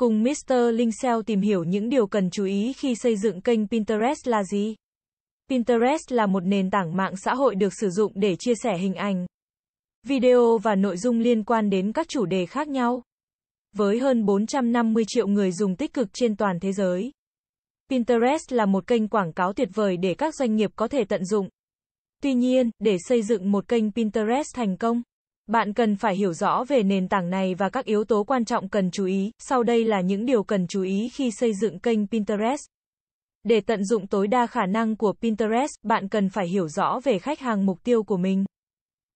Cùng Mr. Linh tìm hiểu những điều cần chú ý khi xây dựng kênh Pinterest là gì. Pinterest là một nền tảng mạng xã hội được sử dụng để chia sẻ hình ảnh, video và nội dung liên quan đến các chủ đề khác nhau. Với hơn 450 triệu người dùng tích cực trên toàn thế giới, Pinterest là một kênh quảng cáo tuyệt vời để các doanh nghiệp có thể tận dụng. Tuy nhiên, để xây dựng một kênh Pinterest thành công, bạn cần phải hiểu rõ về nền tảng này và các yếu tố quan trọng cần chú ý. Sau đây là những điều cần chú ý khi xây dựng kênh Pinterest. Để tận dụng tối đa khả năng của Pinterest, bạn cần phải hiểu rõ về khách hàng mục tiêu của mình.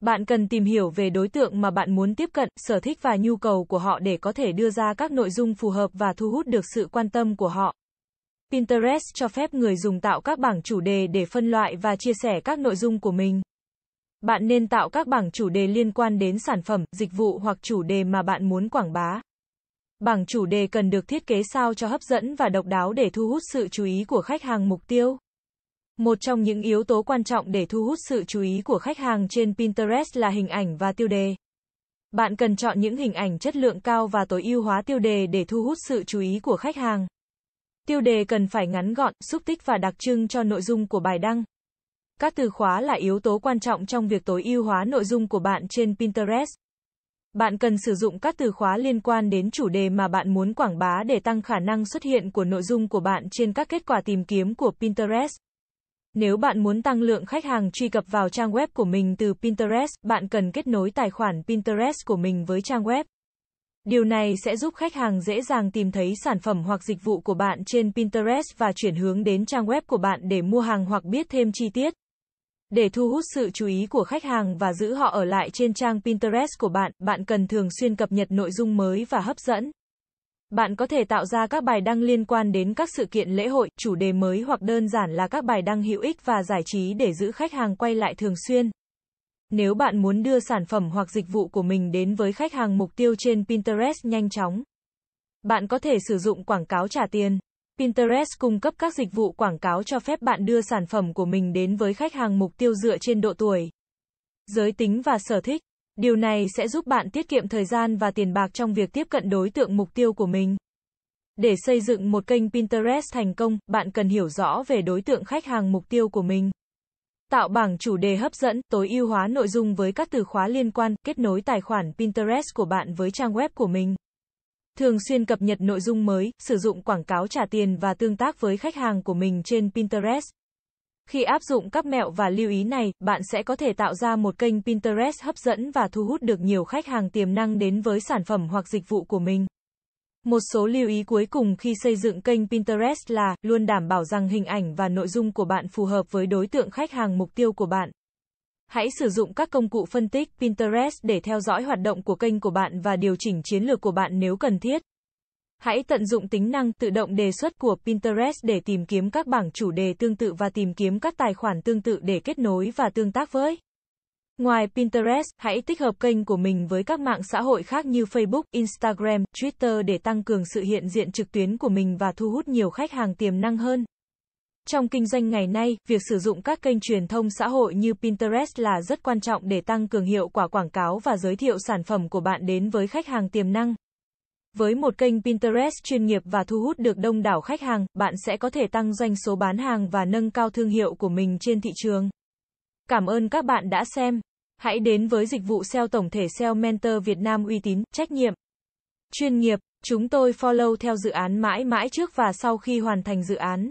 Bạn cần tìm hiểu về đối tượng mà bạn muốn tiếp cận, sở thích và nhu cầu của họ để có thể đưa ra các nội dung phù hợp và thu hút được sự quan tâm của họ. Pinterest cho phép người dùng tạo các bảng chủ đề để phân loại và chia sẻ các nội dung của mình. Bạn nên tạo các bảng chủ đề liên quan đến sản phẩm, dịch vụ hoặc chủ đề mà bạn muốn quảng bá. Bảng chủ đề cần được thiết kế sao cho hấp dẫn và độc đáo để thu hút sự chú ý của khách hàng mục tiêu. Một trong những yếu tố quan trọng để thu hút sự chú ý của khách hàng trên Pinterest là hình ảnh và tiêu đề. Bạn cần chọn những hình ảnh chất lượng cao và tối ưu hóa tiêu đề để thu hút sự chú ý của khách hàng. Tiêu đề cần phải ngắn gọn, xúc tích và đặc trưng cho nội dung của bài đăng. Các từ khóa là yếu tố quan trọng trong việc tối ưu hóa nội dung của bạn trên Pinterest. Bạn cần sử dụng các từ khóa liên quan đến chủ đề mà bạn muốn quảng bá để tăng khả năng xuất hiện của nội dung của bạn trên các kết quả tìm kiếm của Pinterest. Nếu bạn muốn tăng lượng khách hàng truy cập vào trang web của mình từ Pinterest, bạn cần kết nối tài khoản Pinterest của mình với trang web. Điều này sẽ giúp khách hàng dễ dàng tìm thấy sản phẩm hoặc dịch vụ của bạn trên Pinterest và chuyển hướng đến trang web của bạn để mua hàng hoặc biết thêm chi tiết. Để thu hút sự chú ý của khách hàng và giữ họ ở lại trên trang Pinterest của bạn, bạn cần thường xuyên cập nhật nội dung mới và hấp dẫn. Bạn có thể tạo ra các bài đăng liên quan đến các sự kiện lễ hội, chủ đề mới hoặc đơn giản là các bài đăng hữu ích và giải trí để giữ khách hàng quay lại thường xuyên. Nếu bạn muốn đưa sản phẩm hoặc dịch vụ của mình đến với khách hàng mục tiêu trên Pinterest nhanh chóng, bạn có thể sử dụng quảng cáo trả tiền. Pinterest cung cấp các dịch vụ quảng cáo cho phép bạn đưa sản phẩm của mình đến với khách hàng mục tiêu dựa trên độ tuổi, giới tính và sở thích. Điều này sẽ giúp bạn tiết kiệm thời gian và tiền bạc trong việc tiếp cận đối tượng mục tiêu của mình. Để xây dựng một kênh Pinterest thành công, bạn cần hiểu rõ về đối tượng khách hàng mục tiêu của mình. Tạo bảng chủ đề hấp dẫn, tối ưu hóa nội dung với các từ khóa liên quan, kết nối tài khoản Pinterest của bạn với trang web của mình. Thường xuyên cập nhật nội dung mới, sử dụng quảng cáo trả tiền và tương tác với khách hàng của mình trên Pinterest. Khi áp dụng các mẹo và lưu ý này, bạn sẽ có thể tạo ra một kênh Pinterest hấp dẫn và thu hút được nhiều khách hàng tiềm năng đến với sản phẩm hoặc dịch vụ của mình. Một số lưu ý cuối cùng khi xây dựng kênh Pinterest là luôn đảm bảo rằng hình ảnh và nội dung của bạn phù hợp với đối tượng khách hàng mục tiêu của bạn. Hãy sử dụng các công cụ phân tích Pinterest để theo dõi hoạt động của kênh của bạn và điều chỉnh chiến lược của bạn nếu cần thiết. Hãy tận dụng tính năng tự động đề xuất của Pinterest để tìm kiếm các bảng chủ đề tương tự và tìm kiếm các tài khoản tương tự để kết nối và tương tác với. Ngoài Pinterest, hãy tích hợp kênh của mình với các mạng xã hội khác như Facebook, Instagram, Twitter để tăng cường sự hiện diện trực tuyến của mình và thu hút nhiều khách hàng tiềm năng hơn. Trong kinh doanh ngày nay, việc sử dụng các kênh truyền thông xã hội như Pinterest là rất quan trọng để tăng cường hiệu quả quảng cáo và giới thiệu sản phẩm của bạn đến với khách hàng tiềm năng. Với một kênh Pinterest chuyên nghiệp và thu hút được đông đảo khách hàng, bạn sẽ có thể tăng doanh số bán hàng và nâng cao thương hiệu của mình trên thị trường. Cảm ơn các bạn đã xem. Hãy đến với dịch vụ SEO tổng thể SEO Mentor Việt Nam uy tín, trách nhiệm, chuyên nghiệp. Chúng tôi follow theo dự án mãi mãi trước và sau khi hoàn thành dự án.